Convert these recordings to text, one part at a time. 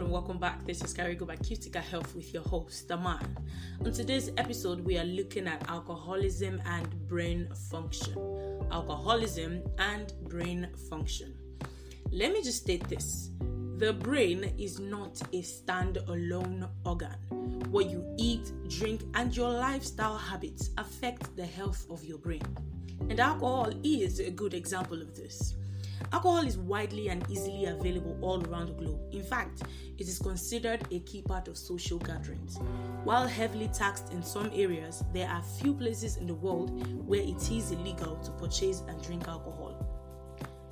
and welcome back. This is Carigo by Cutica Health with your host, Aman. On today's episode, we are looking at alcoholism and brain function. Alcoholism and brain function. Let me just state this the brain is not a stand-alone organ. What you eat, drink, and your lifestyle habits affect the health of your brain. And alcohol is a good example of this. Alcohol is widely and easily available all around the globe. In fact, it is considered a key part of social gatherings. While heavily taxed in some areas, there are few places in the world where it is illegal to purchase and drink alcohol.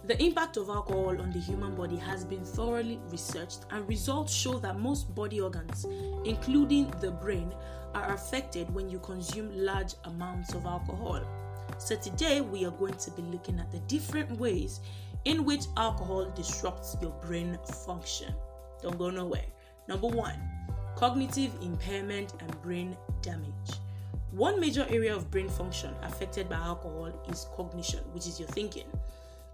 The impact of alcohol on the human body has been thoroughly researched, and results show that most body organs, including the brain, are affected when you consume large amounts of alcohol. So, today we are going to be looking at the different ways in which alcohol disrupts your brain function. Don't go nowhere. Number one, cognitive impairment and brain damage. One major area of brain function affected by alcohol is cognition, which is your thinking.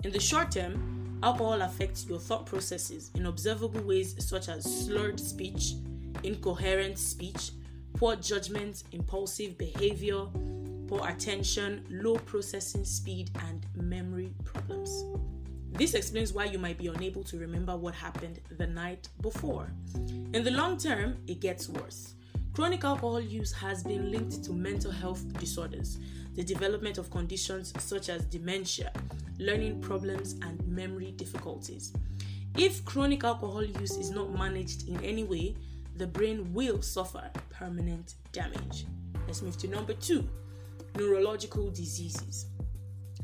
In the short term, alcohol affects your thought processes in observable ways such as slurred speech, incoherent speech, poor judgment, impulsive behavior, poor attention, low processing speed, and memory problems. This explains why you might be unable to remember what happened the night before. In the long term, it gets worse. Chronic alcohol use has been linked to mental health disorders, the development of conditions such as dementia, learning problems, and memory difficulties. If chronic alcohol use is not managed in any way, the brain will suffer permanent damage. Let's move to number two neurological diseases.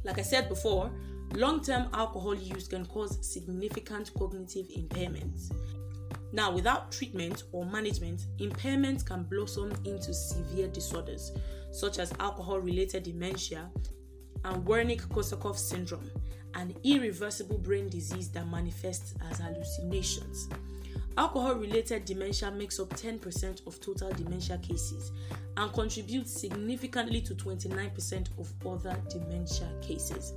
Like I said before, Long term alcohol use can cause significant cognitive impairments. Now, without treatment or management, impairments can blossom into severe disorders such as alcohol related dementia and Wernicke Korsakoff syndrome, an irreversible brain disease that manifests as hallucinations. Alcohol related dementia makes up 10% of total dementia cases and contributes significantly to 29% of other dementia cases.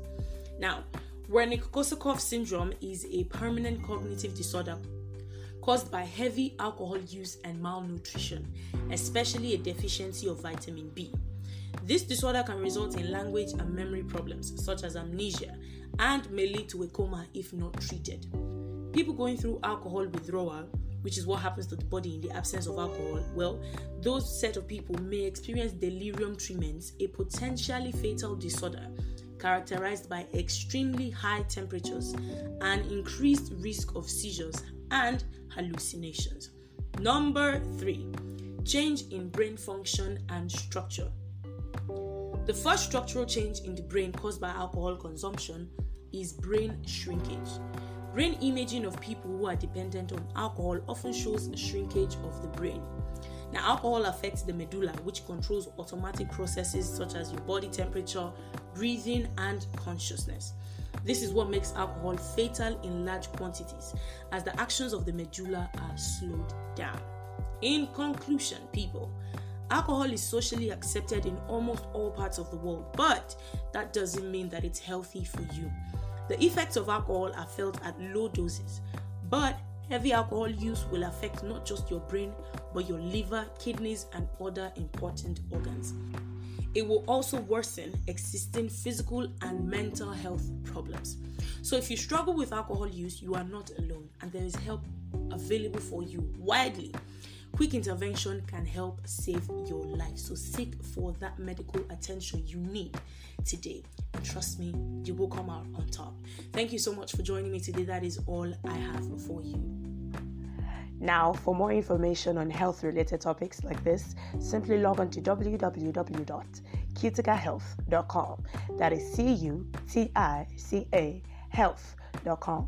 Now, Wernicke-Korsakoff syndrome is a permanent cognitive disorder caused by heavy alcohol use and malnutrition, especially a deficiency of vitamin B. This disorder can result in language and memory problems such as amnesia and may lead to a coma if not treated. People going through alcohol withdrawal, which is what happens to the body in the absence of alcohol, well, those set of people may experience delirium tremens, a potentially fatal disorder characterized by extremely high temperatures and increased risk of seizures and hallucinations. Number three, change in brain function and structure. The first structural change in the brain caused by alcohol consumption is brain shrinkage. Brain imaging of people who are dependent on alcohol often shows a shrinkage of the brain. Now, alcohol affects the medulla, which controls automatic processes such as your body temperature, breathing, and consciousness. This is what makes alcohol fatal in large quantities, as the actions of the medulla are slowed down. In conclusion, people, alcohol is socially accepted in almost all parts of the world, but that doesn't mean that it's healthy for you. The effects of alcohol are felt at low doses, but Heavy alcohol use will affect not just your brain, but your liver, kidneys, and other important organs. It will also worsen existing physical and mental health problems. So, if you struggle with alcohol use, you are not alone, and there is help available for you widely. Quick intervention can help save your life. So seek for that medical attention you need today. And trust me, you will come out on top. Thank you so much for joining me today. That is all I have for you. Now, for more information on health related topics like this, simply log on to www.cuticahealth.com. That is C U T I C A health.com.